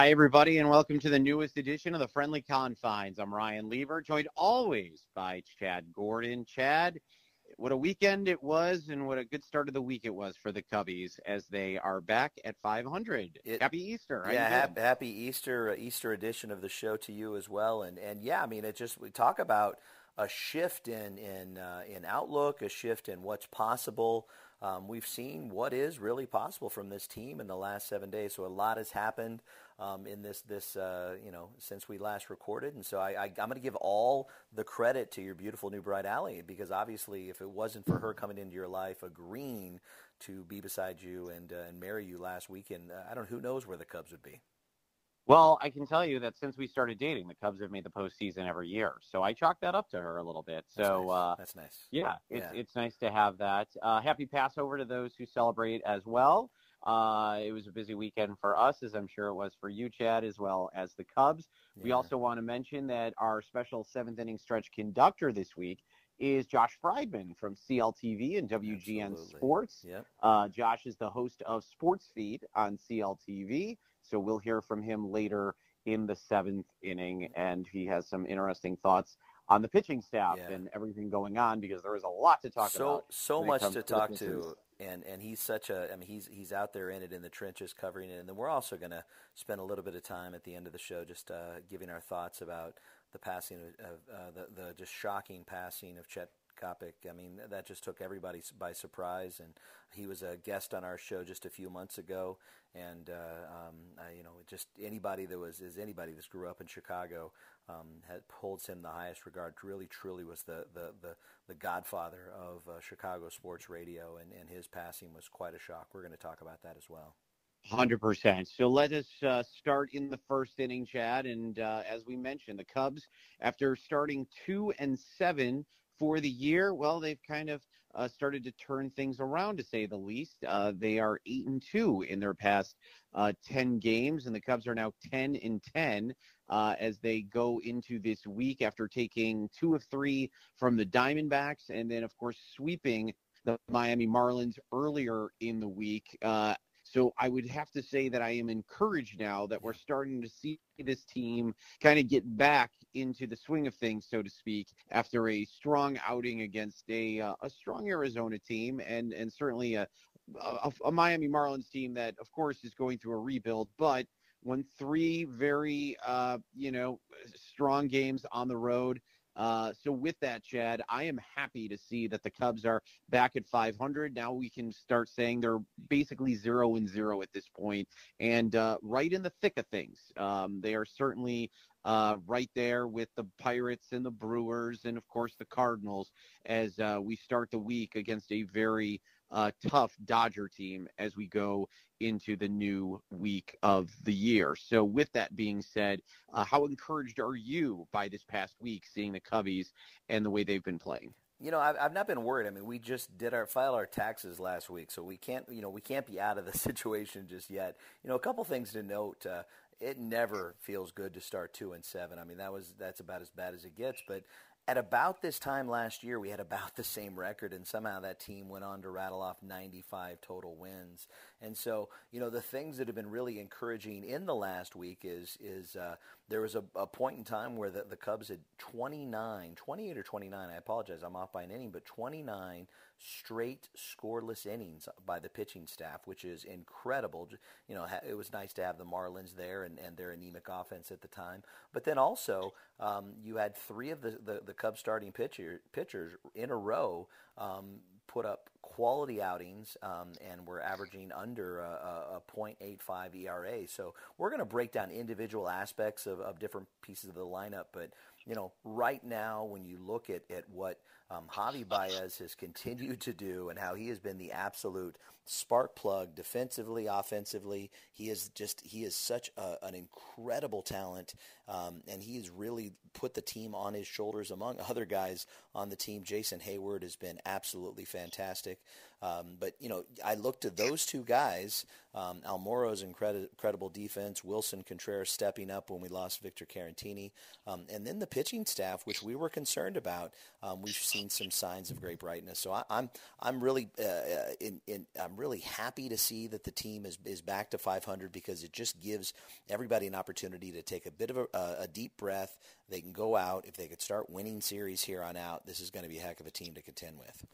Hi, everybody, and welcome to the newest edition of the Friendly Confines. I'm Ryan Lever, joined always by Chad Gordon. Chad, what a weekend it was, and what a good start of the week it was for the Cubbies as they are back at 500. It- happy Easter! How yeah, happy, happy Easter, uh, Easter edition of the show to you as well. And and yeah, I mean, it just we talk about a shift in in uh, in outlook, a shift in what's possible. Um, we've seen what is really possible from this team in the last seven days. So a lot has happened um, in this this uh, you know since we last recorded. And so I, I'm going to give all the credit to your beautiful new bride, Allie, because obviously, if it wasn't for her coming into your life, agreeing to be beside you and uh, and marry you last weekend, uh, I don't who knows where the Cubs would be. Well, I can tell you that since we started dating, the Cubs have made the postseason every year. So I chalked that up to her a little bit. That's So nice. uh, that's nice. Yeah, it's Yeah. it's nice to have that. Uh, happy Passover to those who celebrate as well. Uh, it was a busy weekend for us, as I'm sure it was for you, Chad, as well as the Cubs. We also want to mention that our special seventh inning stretch conductor this week is Josh Friedman from CLTV and WGN Absolutely. Sports. Yep. Uh, Josh is the host of Sports Feed on CLTV, so we'll hear from him later in the seventh inning, and he has some interesting thoughts on the pitching staff Yeah. and everything going on because there is a lot to talk so about. so it much to talk to, and and he's such a. I mean, he's he's out there in it in the trenches, covering it, and then we're also going to spend a little bit of time at the end of the show just uh, giving our thoughts about the passing of, of uh, the the just shocking passing of Chet. Coppock. I mean, that just took everybody by surprise, and he was a guest on our show just a few months ago. And uh, um, you know, just anybody that was is anybody that grew up in Chicago um, had, holds him the highest regard. Really, truly was the the the, the godfather of uh, Chicago sports radio, and, and his passing was quite a shock. We're going to talk about that as well. Hundred percent. So let us uh, start in the first inning, Chad. And uh, as we mentioned, the Cubs, after starting two and seven for the year, well, they've kind of uh, started to turn things around, to say the least. Uh, they are eight and two in their past uh, ten games, and the Cubs are now ten and ten uh, as they go into this week after taking two of three from the Diamondbacks, and then of course sweeping the Miami Marlins earlier in the week. So I would have to say that I am encouraged now that we're starting to see this team kind of get back into the swing of things, so to speak, after a strong outing against a uh, a strong Arizona team and and certainly a, a a Miami Marlins team that, of course, is going through a rebuild, but won three very uh, you know strong games on the road. Uh, so with that, Chad, I am happy to see that the Cubs are back at 500. Now we can start saying they're basically zero and zero at this point, and uh, right in the thick of things. Um, they are certainly uh, right there with the Pirates and the Brewers, and of course the Cardinals as uh, we start the week against a very uh, tough Dodger team as we go into the new week of the year. So, with that being said, uh, how encouraged are you by this past week seeing the Cubbies and the way they've been playing? You know, I've, I've not been worried. I mean, we just did our file our taxes last week, so we can't, you know, we can't be out of the situation just yet. You know, a couple things to note. Uh, it never feels good to start two and seven. I mean, that was that's about as bad as it gets. But at about this time last year, we had about the same record, and somehow that team went on to rattle off 95 total wins. And so, you know, the things that have been really encouraging in the last week is is uh, there was a, a point in time where the, the Cubs had 29, 28 or 29. I apologize, I'm off by an inning, but 29 straight scoreless innings by the pitching staff, which is incredible. You know, it was nice to have the Marlins there and, and their anemic offense at the time. But then also, um, you had three of the, the, the Cubs starting pitcher, pitchers in a row um, put up quality outings um, and we're averaging under a, a, a 0.85 ERA. So we're going to break down individual aspects of, of different pieces of the lineup. But, you know, right now, when you look at, at what um, Javi Baez has continued to do and how he has been the absolute spark plug defensively, offensively. He is just he is such a, an incredible talent, um, and he has really put the team on his shoulders among other guys on the team. Jason Heyward has been absolutely fantastic. Um, but you know, I look to those two guys. Um, Almora's incredi- incredible defense. Wilson Contreras stepping up when we lost Victor Caratini, um, and then the pitching staff, which we were concerned about. Um, we've seen some signs of great brightness. So I, am I'm, I'm really uh, uh, in, in, I'm really happy to see that the team is is back to 500 because it just gives everybody an opportunity to take a bit of a, a deep breath. They can go out if they could start winning series here on out. This is going to be a heck of a team to contend with.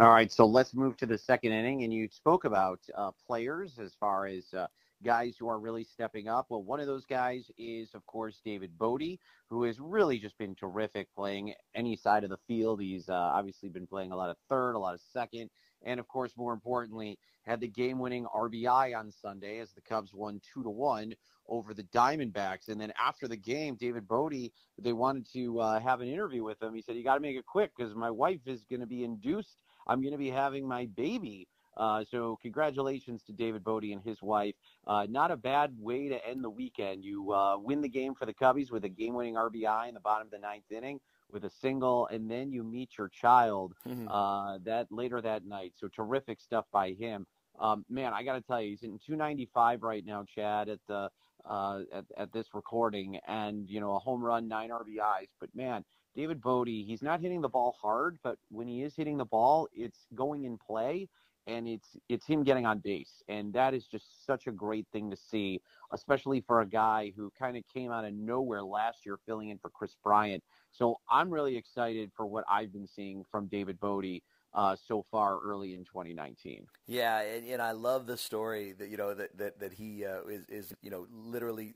All right, so let's move to the second inning. And you spoke about uh, players as far as uh, guys who are really stepping up. Well, one of those guys is, of course, David Bote, who has really just been terrific playing any side of the field. He's uh, obviously been playing a lot of third, a lot of second, and of course, more importantly, had the game-winning RBI on Sunday as the Cubs won two to one over the Diamondbacks. And then after the game, David Bote, they wanted to uh, have an interview with him. He said, "You got to make it quick because my wife is going to be induced." I'm going to be having my baby. Uh, so congratulations to David Bote and his wife. Uh, not a bad way to end the weekend. You uh, win the game for the Cubbies with a game-winning RBI in the bottom of the ninth inning with a single, and then you meet your child mm-hmm. Uh, that later that night. So terrific stuff by him. Um, man, I got to tell you, he's in 295 right now, Chad, at the uh, at, at this recording, and you know a home run, nine RBIs. But man, David Bote, he's not hitting the ball hard, but when he is hitting the ball, it's going in play and it's it's him getting on base. And that is just such a great thing to see, especially for a guy who kind of came out of nowhere last year filling in for Kris Bryant. So I'm really excited for what I've been seeing from David Bote uh, so far early in 2019. Yeah, and, and, I love the story that you know that that, that he uh, is is you know literally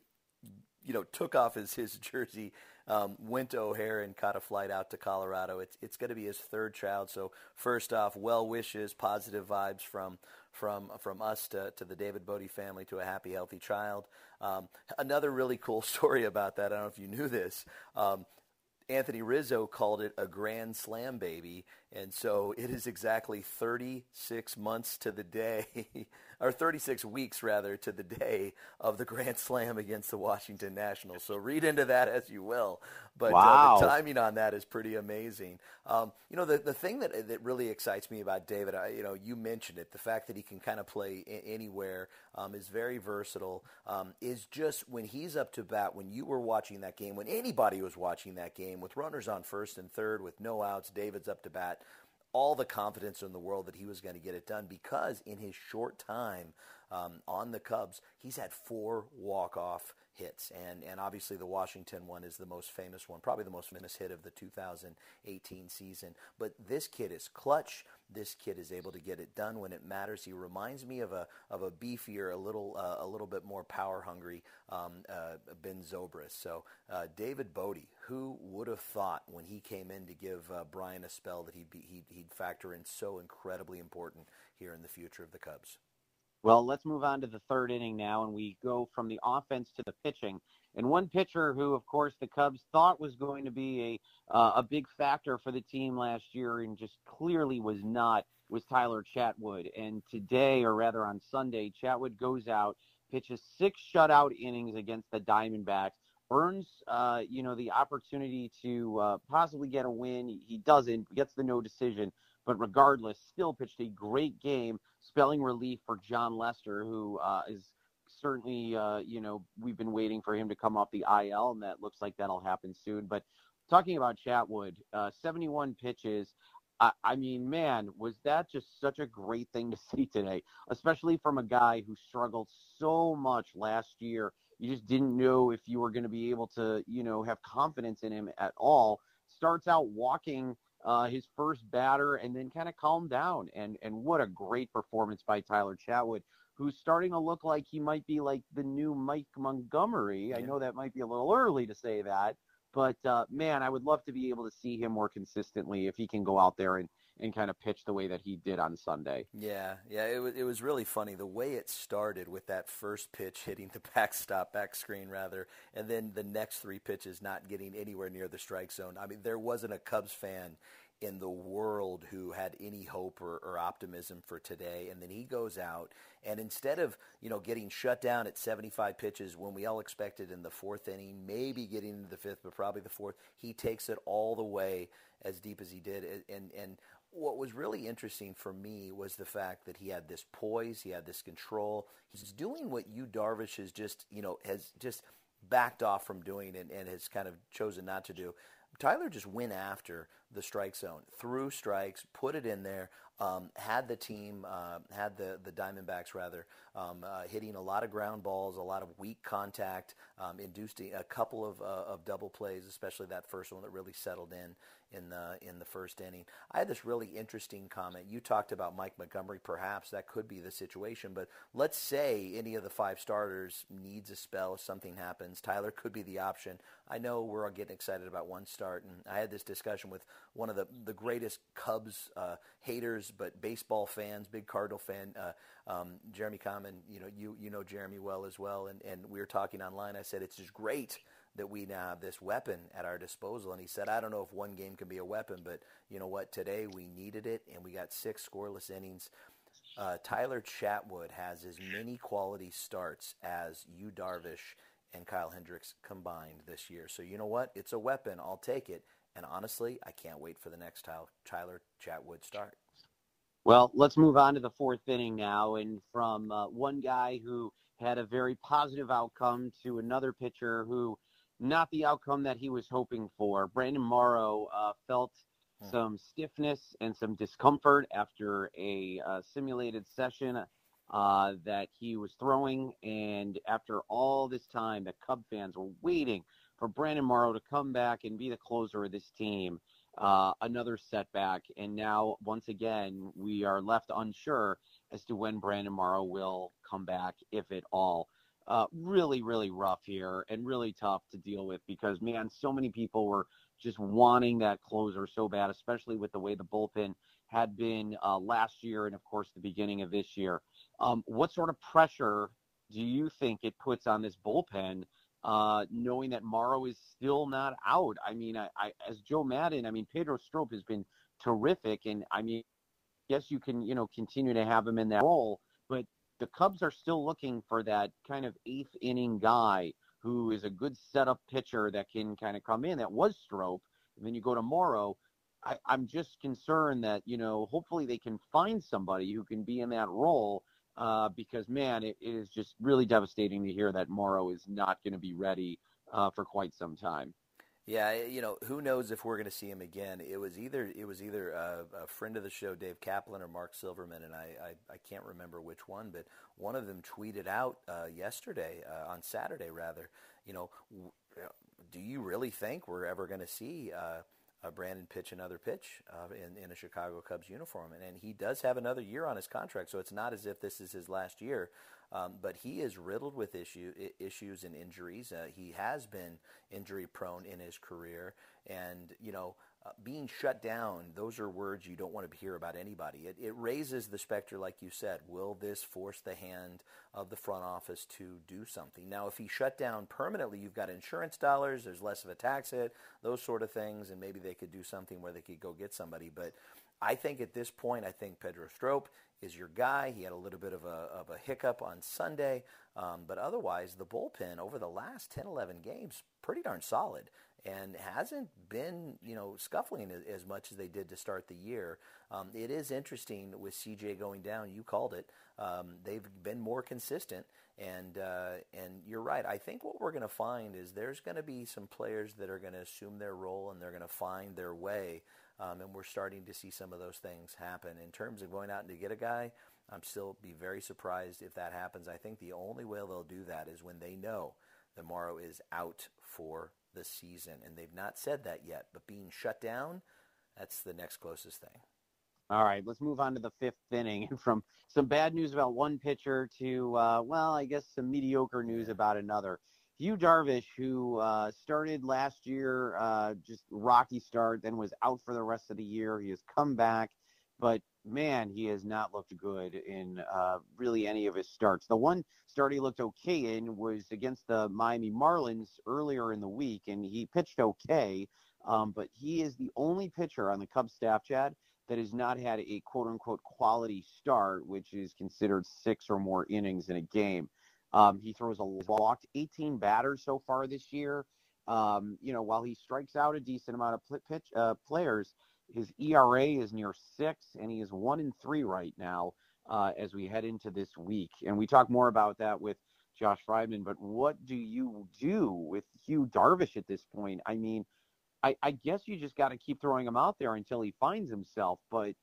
you know took off his his jersey um, went to O'Hare and caught a flight out to Colorado. It's it's going to be his third child. So first off, well wishes, positive vibes from from from us to, to the David Bote family to a happy, healthy child. Um, another really cool story about that. I don't know if you knew this. Um, Anthony Rizzo called it a grand slam baby, and so it is exactly 36 months to the day or 36 weeks rather to the day of the Grand Slam against the Washington Nationals. So read into that as you will, but wow. uh, the timing on that is pretty amazing. Um, you know, the the thing that that really excites me about David, I, you know, you mentioned it, the fact that he can kind of play anywhere um, is very versatile. Um, is just when he's up to bat, when you were watching that game, when anybody was watching that game with runners on first and third with no outs, David's up to bat all the confidence in the world that he was going to get it done because in his short time um, on the Cubs, he's had four walk-off hits. And, and obviously the Washington one is the most famous one, probably the most famous hit of the 2018 season. But this kid is clutch. This kid is able to get it done when it matters. He reminds me of a, of a beefier, a little, uh, a little bit more power hungry um, uh, Ben Zobrist. So uh, David Bote, who would have thought when he came in to give uh, Brian a spell that he'd, be, he'd, he'd factor in so incredibly important here in the future of the Cubs? Well, let's move on to the third inning now, and we go from the offense to the pitching. And one pitcher who, of course, the Cubs thought was going to be a uh, a big factor for the team last year, and just clearly was not, was Tyler Chatwood. And today, or rather on Sunday, Chatwood goes out, pitches six shutout innings against the Diamondbacks, earns, uh, you know, the opportunity to uh, possibly get a win. He doesn't, gets the no decision, but regardless, still pitched a great game, spelling relief for Jon Lester, who uh, is certainly, uh, you know, we've been waiting for him to come off the IL, and that looks like that'll happen soon. But talking about Chatwood, uh, 71 pitches. I, I mean, man, was that just such a great thing to see today, especially from a guy who struggled so much last year. You just didn't know if you were going to be able to, you know, have confidence in him at all. Starts out walking uh, his first batter and then kind of calmed down. And and what a great performance by Tyler Chatwood, who's starting to look like he might be like the new Mike Montgomery. Yeah. I know that might be a little early to say that, but uh, man, I would love to be able to see him more consistently if he can go out there and and kind of pitch the way that he did on Sunday. Yeah, yeah, it was it was really funny the way it started with that first pitch hitting the backstop, back screen rather, and then the next three pitches not getting anywhere near the strike zone. I mean, there wasn't a Cubs fan in the world who had any hope or, or, optimism for today. And then he goes out and instead of you know getting shut down at 75 pitches when we all expected in the fourth inning, maybe getting into the fifth, but probably the fourth, he takes it all the way as deep as he did. And and what was really interesting for me was the fact that he had this poise, he had this control. He's doing what Yu Darvish has just you know has just backed off from doing and, and has kind of chosen not to do. Tyler just went after the strike zone, threw strikes, put it in there, um, had the team, uh, had the, the Diamondbacks rather, um, uh, hitting a lot of ground balls, a lot of weak contact, um, induced a couple of, uh, of double plays, especially that first one that really settled in in the in the first inning. I had this really interesting comment. You talked about Mike Montgomery. Perhaps that could be the situation, but let's say any of the five starters needs a spell if something happens. Tyler could be the option. I know we're all getting excited about one start, and I had this discussion with one of the the greatest Cubs uh, haters, but baseball fans, big Cardinal fan, uh, um, Jeremy Common. You know, you you know Jeremy well as well, and and we were talking online. I said it's just great that we now have this weapon at our disposal. And he said, I don't know if one game can be a weapon, but you know what? Today we needed it, and we got six scoreless innings. Uh, Tyler Chatwood has as many quality starts as Yu Darvish and Kyle Hendricks combined this year. So you know what? It's a weapon. I'll take it. And honestly, I can't wait for the next Tyler Chatwood start. Well, let's move on to the fourth inning now. And from uh, one guy who had a very positive outcome to another pitcher who not the outcome that he was hoping for. Brandon Morrow uh, felt hmm. some stiffness and some discomfort after a uh, simulated session uh, that he was throwing. And after all this time, the Cub fans were waiting for Brandon Morrow to come back and be the closer of this team. Uh, another setback. And now, once again, we are left unsure as to when Brandon Morrow will come back, if at all uh, really, really rough here and really tough to deal with because, man, so many people were just wanting that closer so bad, especially with the way the bullpen had been uh, last year and, of course, the beginning of this year. Um, what sort of pressure do you think it puts on this bullpen, uh, knowing that Morrow is still not out? I mean, I, I, as Joe Maddon, I mean, Pedro Strop has been terrific, and I mean, yes, you can, you know, continue to have him in that role, but the Cubs are still looking for that kind of eighth inning guy who is a good setup pitcher that can kind of come in. That was Strop. And then you go to Morrow. I, I'm just concerned that, you know, hopefully they can find somebody who can be in that role uh, because, man, it, it is just really devastating to hear that Morrow is not going to be ready uh, for quite some time. Yeah, you know, who knows if we're going to see him again? It was either it was either a, a, friend of the show, Dave Kaplan, or Marc Silverman, and I, I, I can't remember which one, but one of them tweeted out uh, yesterday uh, on Saturday, rather. You know, w- do you really think we're ever going to see uh, uh, Brandon pitch another pitch uh, in, in a Chicago Cubs uniform? And, and he does have another year on his contract, so it's not as if this is his last year. Um, but he is riddled with issue, issues and injuries. Uh, he has been injury prone in his career, and you know, uh, being shut down. Those are words you don't want to hear about anybody. It, it raises the specter, like you said. Will this force the hand of the front office to do something? Now, if he shut down permanently, you've got insurance dollars. There's less of a tax hit, those sort of things, and maybe they could do something where they could go get somebody. But I think at this point, I think Pedro Strop is your guy. He had a little bit of a, of a hiccup on Sunday, um, but otherwise, the bullpen over the last 10, 11 games, pretty darn solid and hasn't been, you know, scuffling as, much as they did to start the year. Um, it is interesting with CJ going down. You called it. Um, they've been more consistent, and uh, and you're right. I think what we're going to find is there's going to be some players that are going to assume their role and they're going to find their way um, and we're starting to see some of those things happen. In terms of going out and to get a guy, I'm still be very surprised if that happens. I think the only way they'll do that is when they know that Morrow is out for the season, and they've not said that yet. But being shut down, that's the next closest thing. All right, let's move on to the fifth inning. From some bad news about one pitcher to, uh, well, I guess some mediocre news about another. Yu Darvish, who uh, started last year, uh, just rocky start, then was out for the rest of the year. He has come back, but man, he has not looked good in uh, really any of his starts. The one start he looked okay in was against the Miami Marlins earlier in the week, and he pitched okay. Um, but he is the only pitcher on the Cubs staff, Chad, that has not had a quote unquote quality start, which is considered six or more innings in a game. Um, he throws a walked 18 batters so far this year. Um, you know, while he strikes out a decent amount of pitch uh, players, his ERA is near six, and he is one in three right now uh, as we head into this week. And we talk more about that with Josh Friedman. But what do you do with Yu Darvish at this point? I mean, I, I guess you just got to keep throwing him out there until he finds himself. But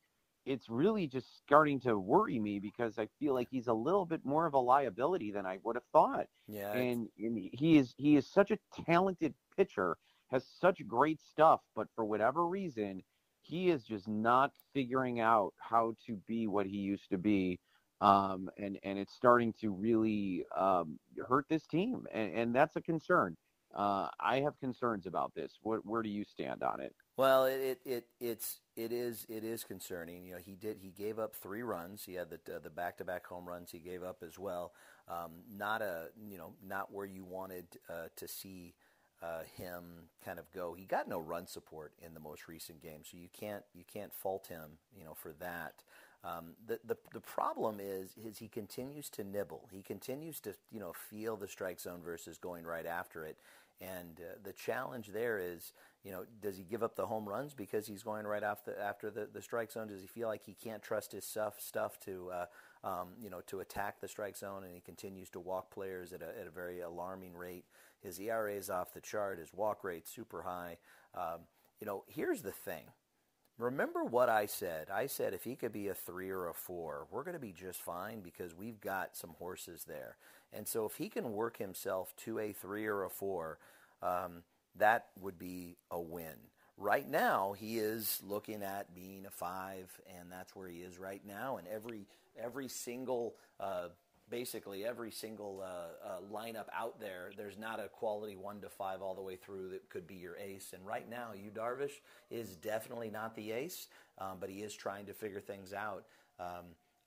it's really just starting to worry me because I feel like he's a little bit more of a liability than I would have thought. Yeah, and, and he is he is such a talented pitcher, has such great stuff, but for whatever reason, he is just not figuring out how to be what he used to be. Um, and and it's starting to really um, hurt this team, and, and that's a concern. Uh, I have concerns about this. What, where do you stand on it? Well, it, it it's it is it is concerning. You know, he did he gave up three runs. He had the uh, the back to back home runs he gave up as well. Um, not a you know not where you wanted uh, to see uh, him kind of go. He got no run support in the most recent game, so you can't you can't fault him you know for that. Um, the, the the problem is is he continues to nibble. He continues to you know feel the strike zone versus going right after it. And uh, the challenge there is, you know, does he give up the home runs because he's going right after the, after the, the strike zone? Does he feel like he can't trust his stuff stuff to, uh, um, you know, to attack the strike zone, and he continues to walk players at a, at a very alarming rate? His ERA is off the chart. His walk rate super high. Um, you know, here's the thing. Remember what I said. I said if he could be a three or a four, we're going to be just fine because we've got some horses there. And so if he can work himself to a three or a four, um, that would be a win. Right now, he is looking at being a five, and that's where he is right now. And every every single, uh, basically every single uh, uh, lineup out there, there's not a quality one to five all the way through that could be your ace. And right now, Yu Darvish is definitely not the ace, um, but he is trying to figure things out. Um,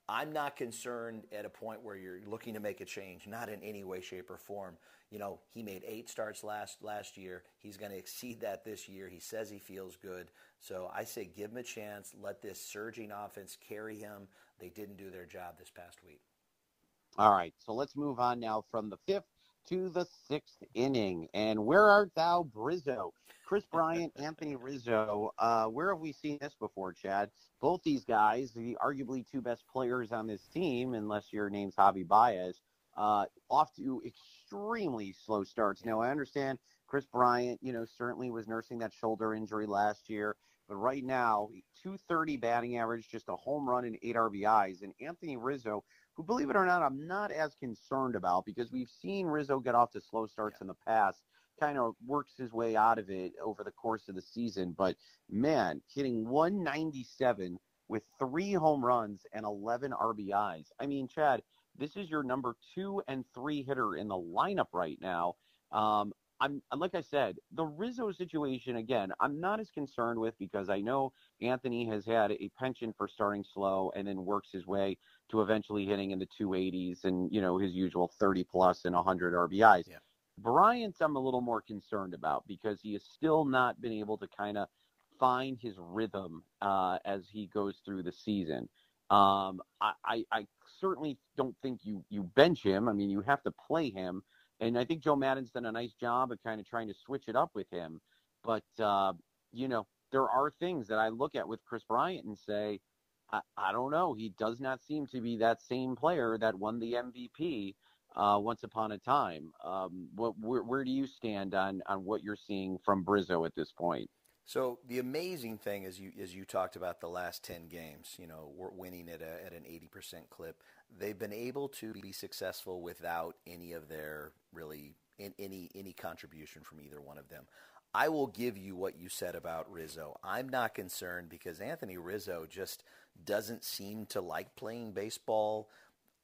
I'm not concerned at a point where you're looking to make a change, not in any way, shape, or form. You know, he made eight starts last last year. He's going to exceed that this year. He says he feels good. So I say give him a chance. Let this surging offense carry him. They didn't do their job this past week. All right, so let's move on now from the fifth to the sixth inning. And where art thou, Brizzo? Kris Bryant, Anthony Rizzo. Uh, where have we seen this before, Chad? Both these guys, the arguably two best players on this team, unless your name's Javi Baez, uh, off to extremely slow starts. Now, I understand Kris Bryant, you know, certainly was nursing that shoulder injury last year. But right now, 230 batting average, just a home run and eight RBIs. And Anthony Rizzo, who, believe it or not, I'm not as concerned about because we've seen Rizzo get off to slow starts yeah. in the past kind of works his way out of it over the course of the season. But man, hitting 197 with three home runs and 11 RBIs. I mean, Chad, this is your number two and three hitter in the lineup right now. Um, I'm like I said, the Rizzo situation again. I'm not as concerned with because I know Anthony has had a penchant for starting slow and then works his way to eventually hitting in the 280s and you know his usual 30 plus and 100 RBIs. Yeah. Bryant, I'm a little more concerned about because he has still not been able to kind of find his rhythm uh, as he goes through the season. Um, I, I, I, certainly don't think you you bench him. I mean, you have to play him, and I think Joe Maddon's done a nice job of kind of trying to switch it up with him. But uh, you know, there are things that I look at with Kris Bryant and say, I, I don't know. He does not seem to be that same player that won the MVP uh, once upon a time. Um, what, where, where, do you stand on, on what you're seeing from Brizzo at this point? So the amazing thing is you as you talked about the last ten games, you know, we're winning at a, at an eighty percent clip. They've been able to be successful without any of their really in, any any contribution from either one of them. I will give you what you said about Rizzo. I'm not concerned because Anthony Rizzo just doesn't seem to like playing baseball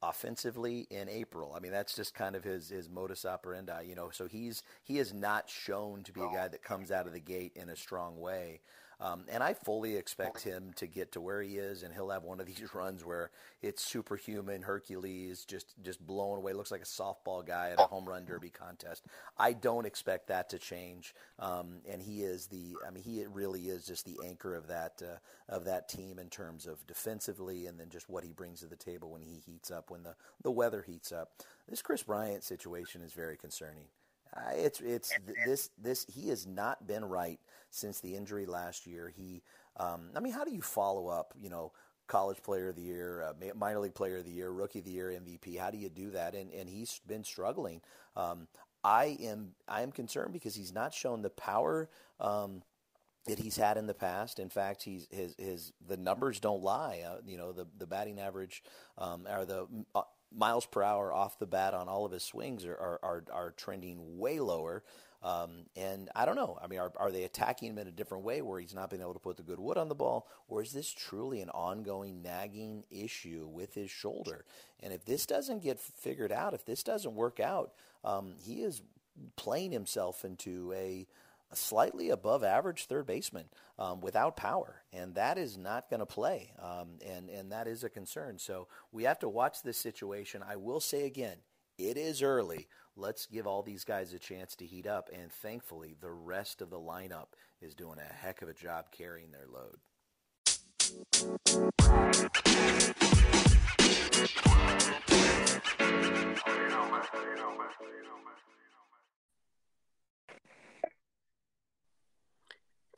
offensively in April. I mean, that's just kind of his his modus operandi, you know. So he's he is not shown to be a guy that comes out of the gate in a strong way. Um, and I fully expect him to get to where he is, and he'll have one of these runs where it's superhuman, Hercules, just just blowing away. Looks like a softball guy at a home run derby contest. I don't expect that to change, um, and he is the. I mean, he really is just the anchor of that uh, of that team in terms of defensively, and then just what he brings to the table when he heats up, when the the weather heats up. This Kris Bryant situation is very concerning. Uh, it's it's this this he has not been right since the injury last year. He, um, I mean, how do you follow up? You know, college player of the year, uh, minor league player of the year, rookie of the year, MVP. How do you do that? And and he's been struggling. Um, I am I am concerned because he's not shown the power. Um, that he's had in the past. In fact, he's his his the numbers don't lie. Uh, you know, the the batting average um, or the uh, miles per hour off the bat on all of his swings are are, are, are trending way lower. Um, and I don't know. I mean, are, are they attacking him in a different way where he's not been able to put the good wood on the ball? Or is this truly an ongoing nagging issue with his shoulder? And if this doesn't get figured out, if this doesn't work out, um, he is playing himself into a, a slightly above average third baseman um, without power, and that is not going to play, um, and and that is a concern. So we have to watch this situation. I will say again, it is early. Let's give all these guys a chance to heat up, and thankfully, the rest of the lineup is doing a heck of a job carrying their load.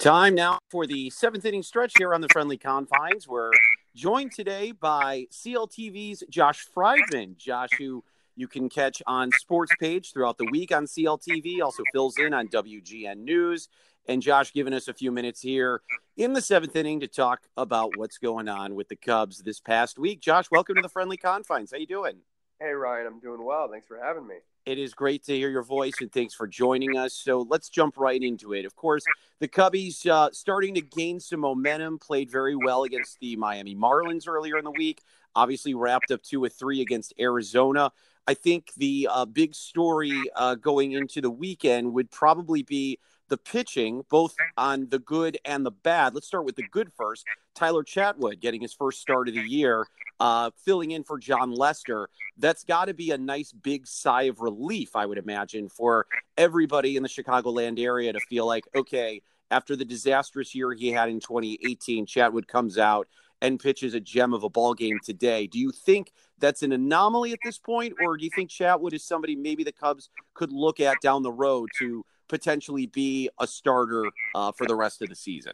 Time now for the seventh inning stretch here on the friendly confines. We're joined today by CLTV's Josh Friedman. Josh, who you can catch on Sports Page throughout the week on CLTV, also fills in on WGN News. And Josh giving us a few minutes here in the seventh inning to talk about what's going on with the Cubs this past week. Josh, welcome to the friendly confines. How you doing? Hey Ryan, I'm doing well. Thanks for having me. It is great to hear your voice, and thanks for joining us. So let's jump right into it. Of course, the Cubbies uh, starting to gain some momentum, played very well against the Miami Marlins earlier in the week. Obviously, wrapped up two or three against Arizona. I think the uh, big story uh, going into the weekend would probably be the pitching, both on the good and the bad. Let's start with the good first. Tyler Chatwood getting his first start of the year, uh, filling in for Jon Lester. That's got to be a nice big sigh of relief, I would imagine, for everybody in the Chicagoland area to feel like, okay, after the disastrous year he had in 2018, Chatwood comes out and pitches a gem of a ball game today. Do you think that's an anomaly at this point, or do you think Chatwood is somebody maybe the Cubs could look at down the road to potentially be a starter uh, for the rest of the season?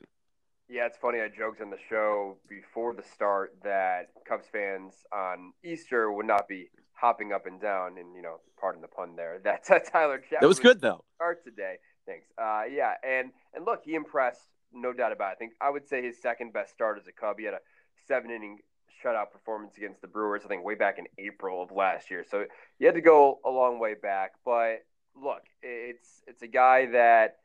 Yeah, it's funny. I joked on the show before the start that Cubs fans on Easter would not be hopping up and down, and you know, pardon the pun there. That's uh, Tyler Chatwood. That was good though. Start today. Thanks. Uh, yeah, and and look, he impressed, no doubt about it. I think I would say his second best start as a Cub. He had a seven inning shutout performance against the Brewers, I think way back in April of last year. So you had to go a long way back. But look, it's it's a guy that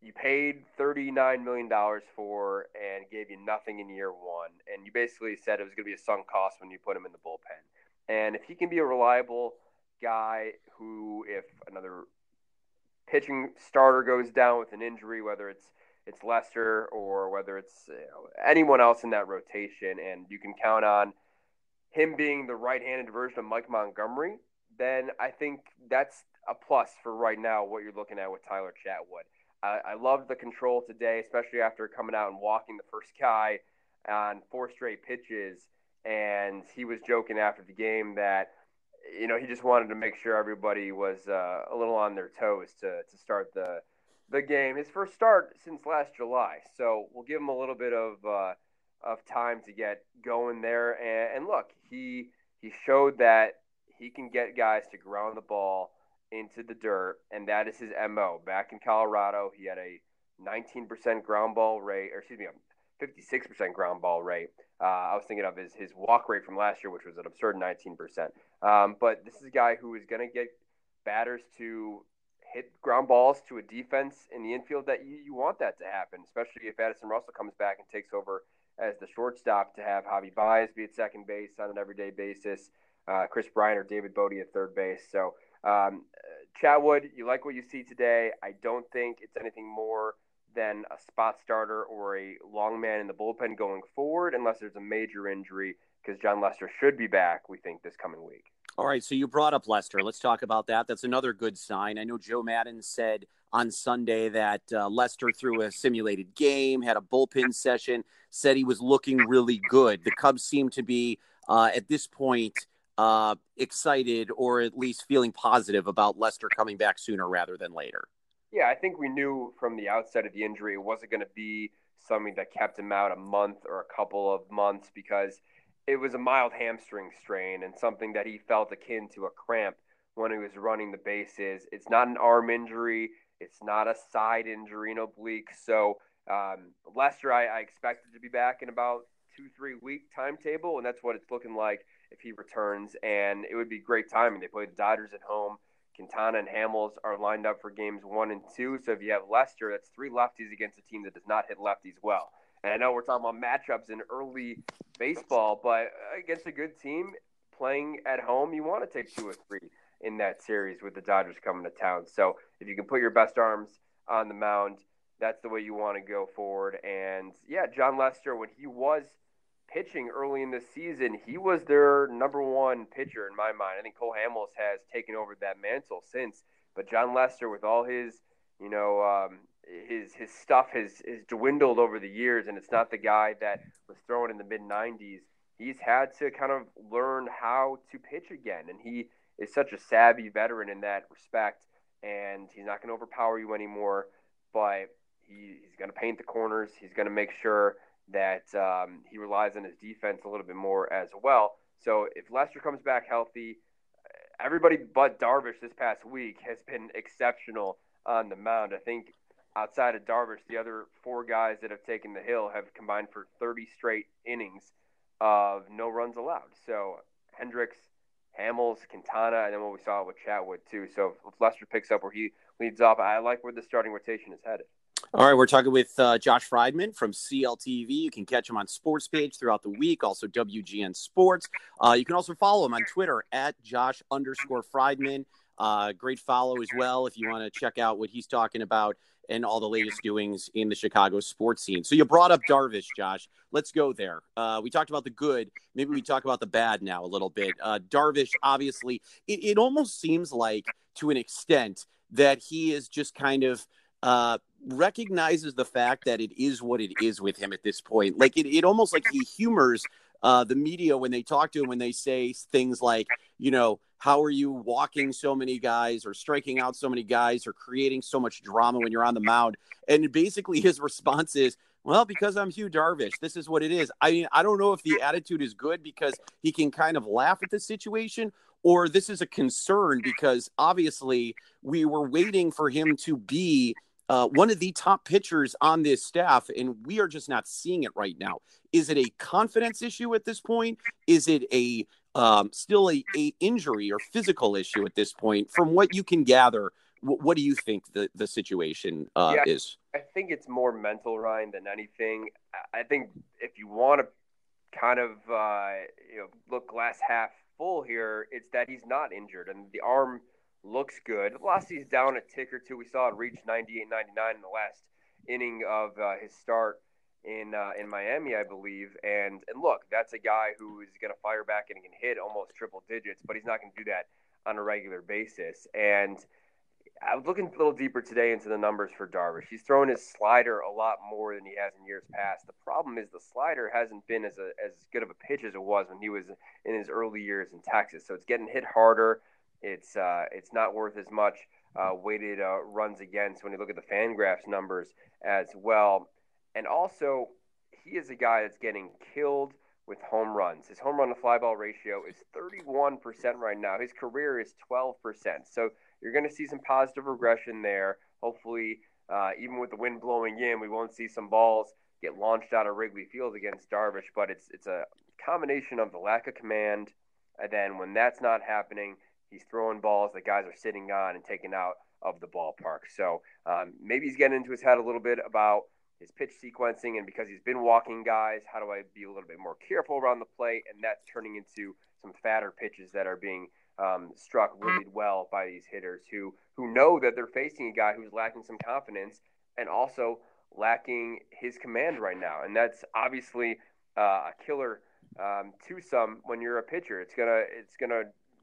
you paid thirty nine million dollars for and gave you nothing in year one, and you basically said it was going to be a sunk cost when you put him in the bullpen. And if he can be a reliable guy who, if another pitching starter goes down with an injury, whether it's it's Lester or whether it's you know, anyone else in that rotation, and you can count on him being the right-handed version of Mike Montgomery, then I think that's a plus for right now. What you're looking at with Tyler Chatwood, I, I love the control today, especially after coming out and walking the first guy on four straight pitches, and he was joking after the game that you know he just wanted to make sure everybody was uh, a little on their toes to to start the the game, his first start since last July. So we'll give him a little bit of uh, of time to get going there. And, and, look, he he showed that he can get guys to ground the ball into the dirt, and that is his mo. Back in Colorado, he had a 19% ground ball rate, or excuse me, a 56% ground ball rate. Uh, I was thinking of his his walk rate from last year, which was an absurd 19%. Um, but this is a guy who is going to get batters to hit ground balls to a defense in the infield that you, you want that to happen, especially if Addison Russell comes back and takes over as the shortstop to have Javi Baez be at second base on an everyday basis, uh, Kris Bryant or David Bote at third base. So, um, Chatwood, you like what you see today. I don't think it's anything more than a spot starter or a long man in the bullpen going forward, unless there's a major injury, because Jon Lester should be back, we think, this coming week. All right, so you brought up Lester. Let's talk about that. That's another good sign. I know Joe Maddon said on Sunday that uh, Lester threw a simulated game, had a bullpen session, said he was looking really good. The Cubs seem to be, uh, at this point, uh, excited or at least feeling positive about Lester coming back sooner rather than later. Yeah, I think we knew from the outset of the injury it wasn't going to be something that kept him out a month or a couple of months because it was a mild hamstring strain and something that he felt akin to a cramp when he was running the bases. It's not an arm injury. It's not a side injury, an oblique. So um, Lester, I, I expected to be back in about two, three week timetable, and that's what it's looking like if he returns. And it would be great timing. They play the Dodgers at home. Quintana and Hamels are lined up for games one and two. So if you have Lester, that's three lefties against a team that does not hit lefties well. And I know we're talking about matchups in early baseball, but against a good team playing at home, you want to take two or three in that series with the Dodgers coming to town. So if you can put your best arms on the mound, that's the way you want to go forward. And yeah, Jon Lester, when he was pitching early in the season, he was their number one pitcher in my mind. I think Cole Hamels has taken over that mantle since. But Jon Lester, with all his, you know, um, his his stuff has, has dwindled over the years, and it's not the guy that was throwing in the mid '90s. He's had to kind of learn how to pitch again, and he is such a savvy veteran in that respect. And he's not going to overpower you anymore, but he, he's going to paint the corners. He's going to make sure that um, he relies on his defense a little bit more as well. So if Lester comes back healthy, everybody but Darvish this past week has been exceptional on the mound. I think outside of Darvish, the other four guys that have taken the hill have combined for 30 straight innings of no runs allowed. So Hendricks, Hamels, Quintana, and then what we saw with Chatwood too. So if Lester picks up where he leads off, I like where the starting rotation is headed. All right, we're talking with uh, Josh Friedman from CLTV. You can catch him on Sports Page throughout the week, also WGN Sports. Uh, you can also follow him on Twitter at Josh underscore Friedman. Uh, great follow as well if you want to check out what he's talking about and all the latest doings in the Chicago sports scene. So you brought up Darvish, Josh. Let's go there. Uh, we talked about the good. Maybe we talk about the bad now a little bit. Uh, Darvish, obviously, it, it almost seems like to an extent that he is just kind of uh, recognizes the fact that it is what it is with him at this point. Like it, it almost like he humors uh, the media when they talk to him when they say things like, you know, how are you walking so many guys or striking out so many guys or creating so much drama when you're on the mound? And basically his response is, well, because I'm Yu Darvish, this is what it is. I mean, I don't know if the attitude is good because he can kind of laugh at the situation or this is a concern because obviously we were waiting for him to be uh, one of the top pitchers on this staff, and we are just not seeing it right now. Is it a confidence issue at this point? Is it a um, still a, a injury or physical issue at this point? From what you can gather, w- what do you think the the situation uh, yeah, is? I think it's more mental, Ryan, than anything. I think if you want to kind of uh, you know look glass half full here, it's that he's not injured and the arm looks good. Velocity's down a tick or two. We saw it reach 98, 99 in the last inning of uh, his start in uh, in Miami, I believe. And and look, that's a guy who is going to fire back and can hit almost triple digits, but he's not going to do that on a regular basis. And I was looking a little deeper today into the numbers for Darvish. He's thrown his slider a lot more than he has in years past. The problem is the slider hasn't been as a, as good of a pitch as it was when he was in his early years in Texas. So it's getting hit harder. It's uh, it's not worth as much uh, weighted uh, runs against when you look at the Fangraphs numbers as well. And also, he is a guy that's getting killed with home runs. His home run to fly ball ratio is 31% right now. His career is 12%. So you're going to see some positive regression there. Hopefully, uh, even with the wind blowing in, we won't see some balls get launched out of Wrigley Field against Darvish. But it's it's a combination of the lack of command, and then when that's not happening, He's throwing balls that guys are sitting on and taking out of the ballpark. So um, maybe he's getting into his head a little bit about his pitch sequencing, and because he's been walking guys, how do I be a little bit more careful around the plate? And that's turning into some fatter pitches that are being um, struck really well by these hitters who who know that they're facing a guy who's lacking some confidence and also lacking his command right now, and that's obviously uh, a killer um, to some when you're a pitcher. It's gonna it's gonna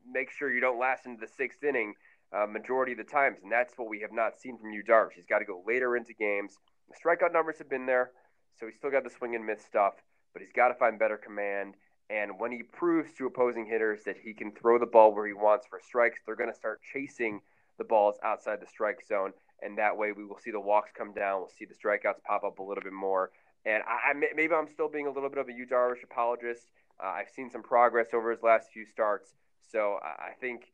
make sure you don't last into the sixth inning uh, majority of the times, and that's what we have not seen from Yu Darvish. He's got to go later into games. The strikeout numbers have been there, so he's still got the swing and miss stuff, but he's got to find better command. And when he proves to opposing hitters that he can throw the ball where he wants for strikes, they're going to start chasing the balls outside the strike zone. And that way we will see the walks come down. We'll see the strikeouts pop up a little bit more. And I, I maybe I'm still being a little bit of a Yu Darvish apologist. Uh, I've seen some progress over his last few starts. So I think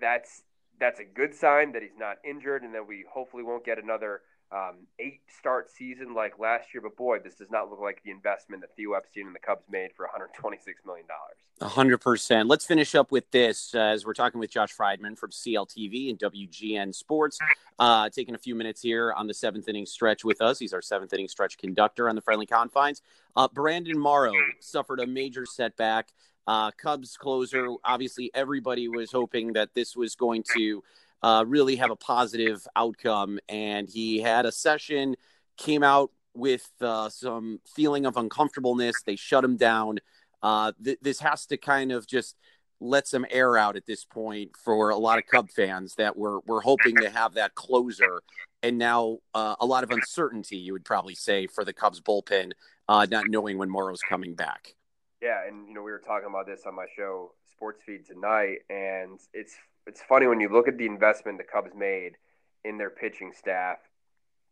that's that's a good sign that he's not injured and that we hopefully won't get another um, eight start season like last year. But boy, this does not look like the investment that Theo Epstein and the Cubs made for 126 million dollars. 100%. Let's finish up with this uh, as we're talking with Josh Friedman from CLTV and WGN Sports. Uh, taking a few minutes here on the seventh inning stretch with us. He's our seventh inning stretch conductor on the friendly confines. Uh, Brandon Morrow suffered a major setback. Uh, Cubs closer. Obviously, everybody was hoping that this was going to uh, really have a positive outcome. And he had a session, came out with uh, some feeling of uncomfortableness. They shut him down. Uh, th- this has to kind of just let some air out at this point for a lot of Cub fans that were were hoping to have that closer, and now uh, a lot of uncertainty. You would probably say for the Cubs bullpen, uh, not knowing when Morrow's coming back. Yeah, and you know we were talking about this on my show Sports Feed tonight, and it's it's funny when you look at the investment the Cubs made in their pitching staff,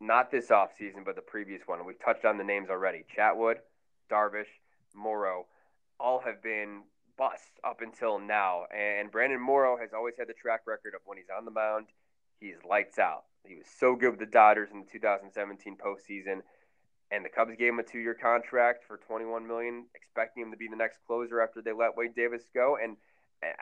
not this offseason, but the previous one. We've touched on the names already Chatwood, Darvish, Morrow, all have been busts up until now. And Brandon Morrow has always had the track record of when he's on the mound, he's lights out. He was so good with the Dodgers in the 2017 postseason. And the Cubs gave him a two-year contract for 21 million, expecting him to be the next closer after they let Wade Davis go. And I, I,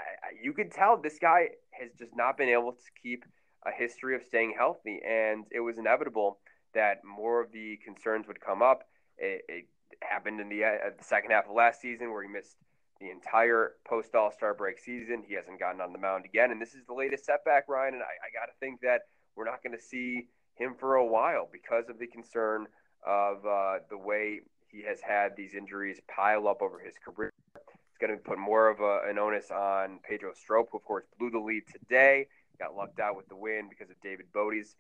you could tell this guy has just not been able to keep a history of staying healthy, and it was inevitable that more of the concerns would come up. It, it happened in the, uh, the second half of last season where he missed the entire post All Star break season. He hasn't gotten on the mound again, and this is the latest setback, Ryan. And I, I got to think that we're not going to see him for a while because of the concern of uh, the way he has had these injuries pile up over his career It's going to put more of a, an onus on Pedro Strop, who, of course, blew the lead today. Got lucked out with the win because of David Bote's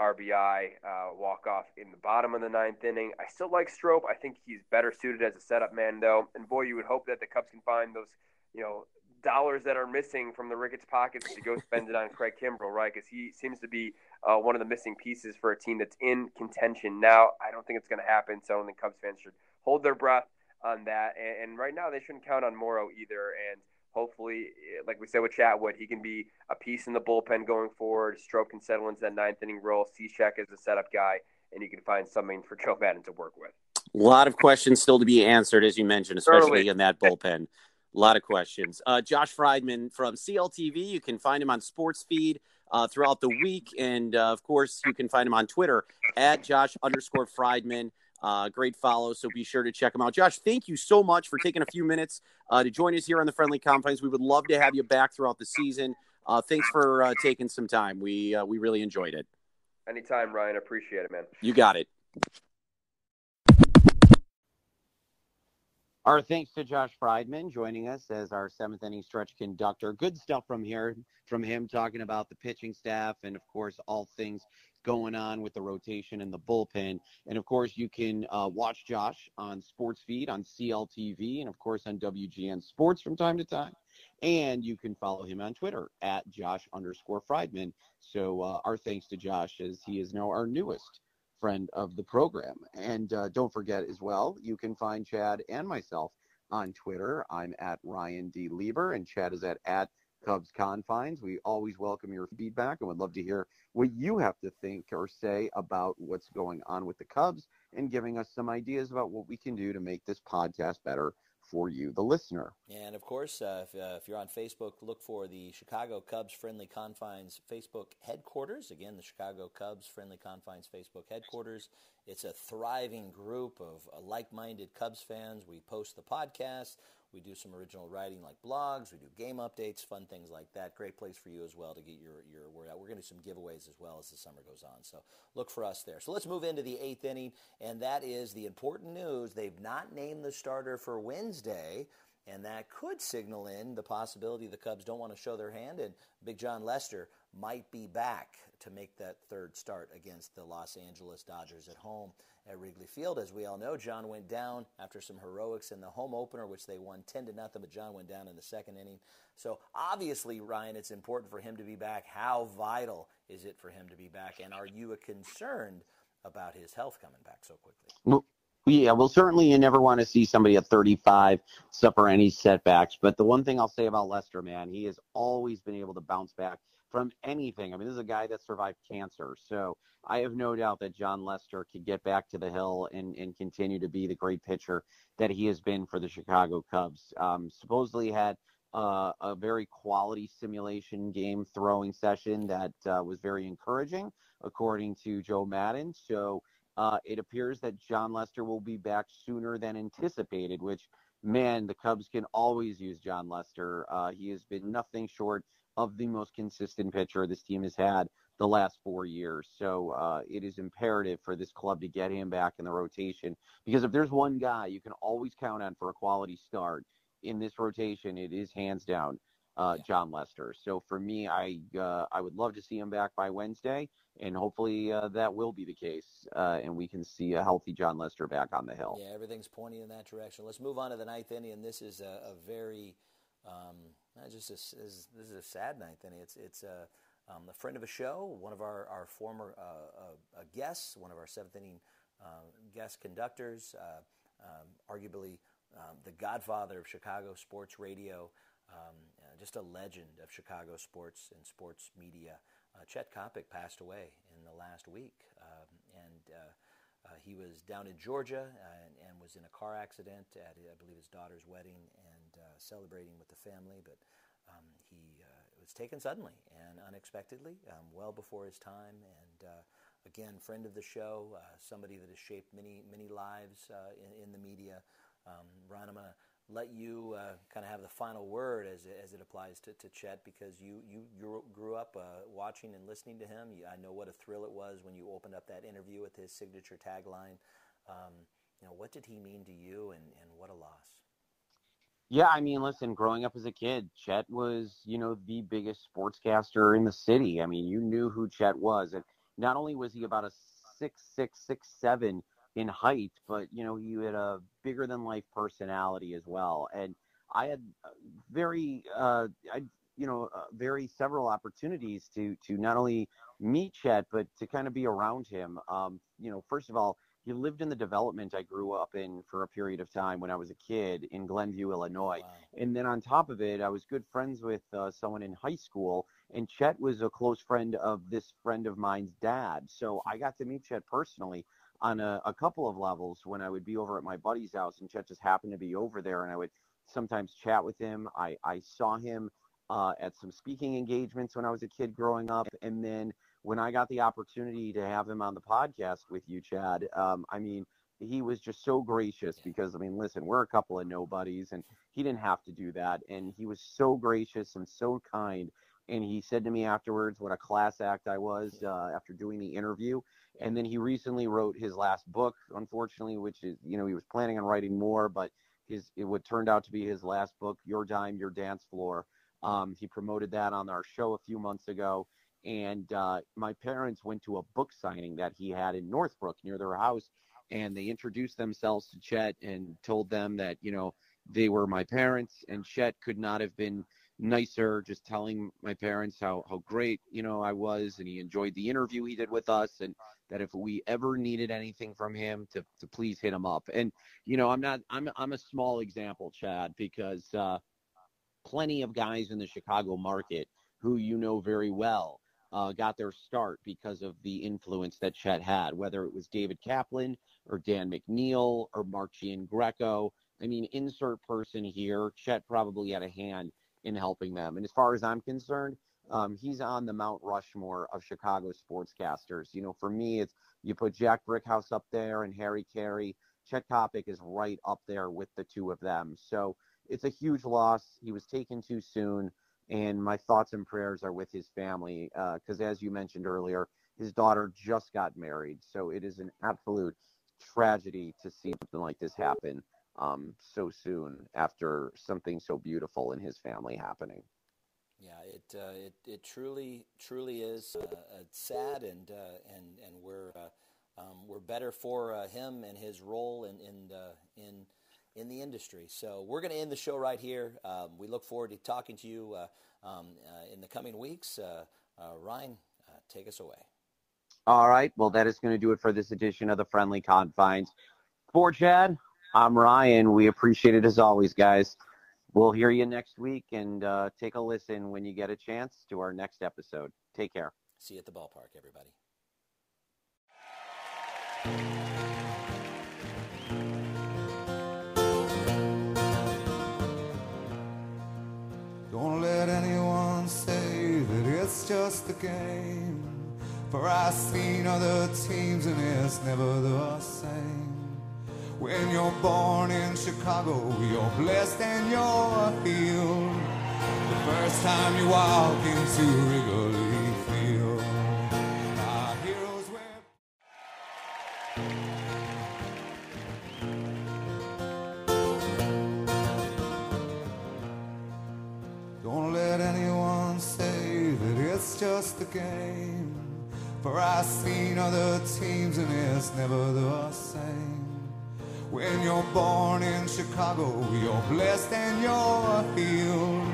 RBI uh, walk off in the bottom of the ninth inning. I still like Strop. I think he's better suited as a setup man, though. And boy, you would hope that the Cubs can find those, you know, dollars that are missing from the Ricketts pockets to go spend it on Craig Kimbrel, right? Because he seems to be uh, one of the missing pieces for a team that's in contention now. I don't think it's going to happen, so I don't think Cubs fans should hold their breath on that. And, and right now, they shouldn't count on Morrow either. And hopefully, like we said with Chatwood, he can be a piece in the bullpen going forward. Strop can settle into that ninth inning role. Cishek is a setup guy, and you can find something for Joe Maddon to work with. A lot of questions still to be answered, as you mentioned, especially in that bullpen. A lot of questions. Uh, Josh Friedman from CLTV. You can find him on Sports Feed uh, throughout the week, and uh, of course, you can find him on Twitter at Josh underscore Friedman. Uh, great follow, so be sure to check him out. Josh, thank you so much for taking a few minutes uh, to join us here on the Friendly Confines. We would love to have you back throughout the season. Uh, thanks for uh, taking some time. We uh, we really enjoyed it. Anytime, Ryan. Appreciate it, man. You got it. Our thanks to Josh Friedman joining us as our seventh inning stretch conductor. Good stuff from here, from him talking about the pitching staff and, of course, all things going on with the rotation and the bullpen. And of course, you can uh, watch Josh on Sports Feed on CLTV and of course on WGN Sports from time to time. And you can follow him on Twitter at Josh underscore Friedman. So uh, our thanks to Josh as he is now our newest friend of the program. And uh, don't forget as well, you can find Chad and myself on Twitter. I'm at Ryan D. Lieber and Chad is at at Cubs confines. We always welcome your feedback and would love to hear what you have to think or say about what's going on with the Cubs and giving us some ideas about what we can do to make this podcast better for you, the listener. And of course, uh, if, uh, if, you're on Facebook, look for the Chicago Cubs Friendly Confines Facebook headquarters. Again, the Chicago Cubs Friendly Confines Facebook headquarters. It's a thriving group of uh, like minded Cubs fans. We post the podcast. We do some original writing like blogs. We do game updates, fun things like that. Great place for you as well to get your, your word out. We're going to do some giveaways as well as the summer goes on. So look for us there. So let's move into the eighth inning, and that is the important news. They've not named the starter for Wednesday. And that could signal in the possibility the Cubs don't want to show their hand, and Big Jon Lester might be back to make that third start against the Los Angeles Dodgers at home at Wrigley Field. As we all know, Jon went down after some heroics in the home opener, which they won 10 to nothing, but Jon went down in the second inning. So obviously, Ryan, it's important for him to be back. How vital is it for him to be back? And are you concerned about his health coming back so quickly? Well, yeah, well, certainly you never want to see somebody at 35 suffer any setbacks. But the one thing I'll say about Lester, man, he has always been able to bounce back from anything. I mean, this is a guy that survived cancer. So I have no doubt that Jon Lester could get back to the hill and, and continue to be the great pitcher that he has been for the Chicago Cubs. Um, supposedly had uh, a very quality simulation game throwing session that uh, was very encouraging, according to Joe Maddon. So uh, it appears that Jon Lester will be back sooner than anticipated, which, man, the Cubs can always use Jon Lester. Uh, he has been nothing short of the most consistent pitcher this team has had the last four years. So uh, it is imperative for this club to get him back in the rotation because if there's one guy you can always count on for a quality start in this rotation, it is hands down uh, Jon Lester. So for me, I uh, I would love to see him back by Wednesday, and hopefully uh, that will be the case, uh, and we can see a healthy Jon Lester back on the hill. Yeah, everything's pointing in that direction. Let's move on to the ninth inning, and this is a, a very um, just a, this is a sad ninth inning. It's it's a um, a friend of a show, one of our our former uh, uh, guests, one of our seventh inning uh, guest conductors, uh, um, arguably um, the godfather of Chicago sports radio, um, uh, just a legend of Chicago sports and sports media. Uh, Chet Coppock passed away in the last week, um, and he was down in Georgia and, and, was in a car accident at, I believe, his daughter's wedding and celebrating with the family, but um, he uh, was taken suddenly and unexpectedly, um, well before his time. And uh, again, friend of the show, uh, somebody that has shaped many, many lives uh, in, in, the media. Um, Ron, I'm going to let you uh, kind of have the final word as, as it applies to, to Chet because you, you, you grew up uh, watching and listening to him. I know what a thrill it was when you opened up that interview with his signature tagline. Um, you know, what did he mean to you and, and what a loss? Yeah, I mean, listen, growing up as a kid, Chet was, you know, the biggest sportscaster in the city. I mean, you knew who Chet was. And not only was he about a six six six seven in height, but you know, he had a bigger than life personality as well. And I had uh, very uh I you know, uh, very several opportunities to to not only meet Chet, but to kind of be around him. Um, you know, first of all, he lived in the development I grew up in for a period of time when I was a kid in Glenview, Illinois. Wow. And then on top of it, I was good friends with uh, someone in high school, and Chet was a close friend of this friend of mine's dad. So I got to meet Chet personally on a, a couple of levels when I would be over at my buddy's house, and Chet just happened to be over there, and I would sometimes chat with him. I, I saw him uh, at some speaking engagements when I was a kid growing up, and then when I got the opportunity to have him on the podcast with you, Chad, um, I mean, he was just so gracious because I mean, listen, we're a couple of nobodies, and he didn't have to do that, and he was so gracious and so kind. And he said to me afterwards what a class act I was uh, after doing the interview. And then he recently wrote his last book, unfortunately, which is you know he was planning on writing more, but his it would turned out to be his last book, Your Dime, Your Dance Floor. Um, he promoted that on our show a few months ago and uh, my parents went to a book signing that he had in Northbrook near their house, and they introduced themselves to Chet and told them that you know they were my parents, and Chet could not have been nicer, just telling my parents how how great you know I was, and he enjoyed the interview he did with us, and that if we ever needed anything from him, to to please hit him up. And you know I'm not I'm I'm a small example, Chad, because uh, plenty of guys in the Chicago market who you know very well uh, got their start because of the influence that Chet had, whether it was David Kaplan or Dan McNeil or Mark Greco. I mean, insert person here. Chet probably had a hand in helping them. And as far as I'm concerned, um, he's on the Mount Rushmore of Chicago sportscasters. You know, for me, it's you put Jack Brickhouse up there and Harry Caray. Chet Coppock is right up there with the two of them. So it's a huge loss. He was taken too soon, and my thoughts and prayers are with his family because, uh, as you mentioned earlier, his daughter just got married. So it is an absolute tragedy to see something like this happen um, so soon after something so beautiful in his family happening. Yeah, it uh, it it truly truly is uh, sad, and uh, and and we're uh, um, we're better for uh, him and his role in in in in the industry. So we're going to end the show right here. Um, we look forward to talking to you um, in the coming weeks. Ryan, take us away. All right. Well, that is going to do it for this edition of the Friendly Confines. For Chad, I'm Ryan. We appreciate it as always, guys. We'll hear you next week and uh, take a listen when you get a chance to our next episode. Take care. See you at the ballpark, everybody. Just a game. For I've seen other teams and it's never the same. When you're born in Chicago, you're blessed and you're healed. The first time you walk into Wrigley game. For I've seen other teams and it's never the same. When you're born in Chicago, you're blessed and you're healed.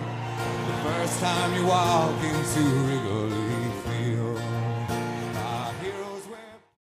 The first time you walk into Wrigley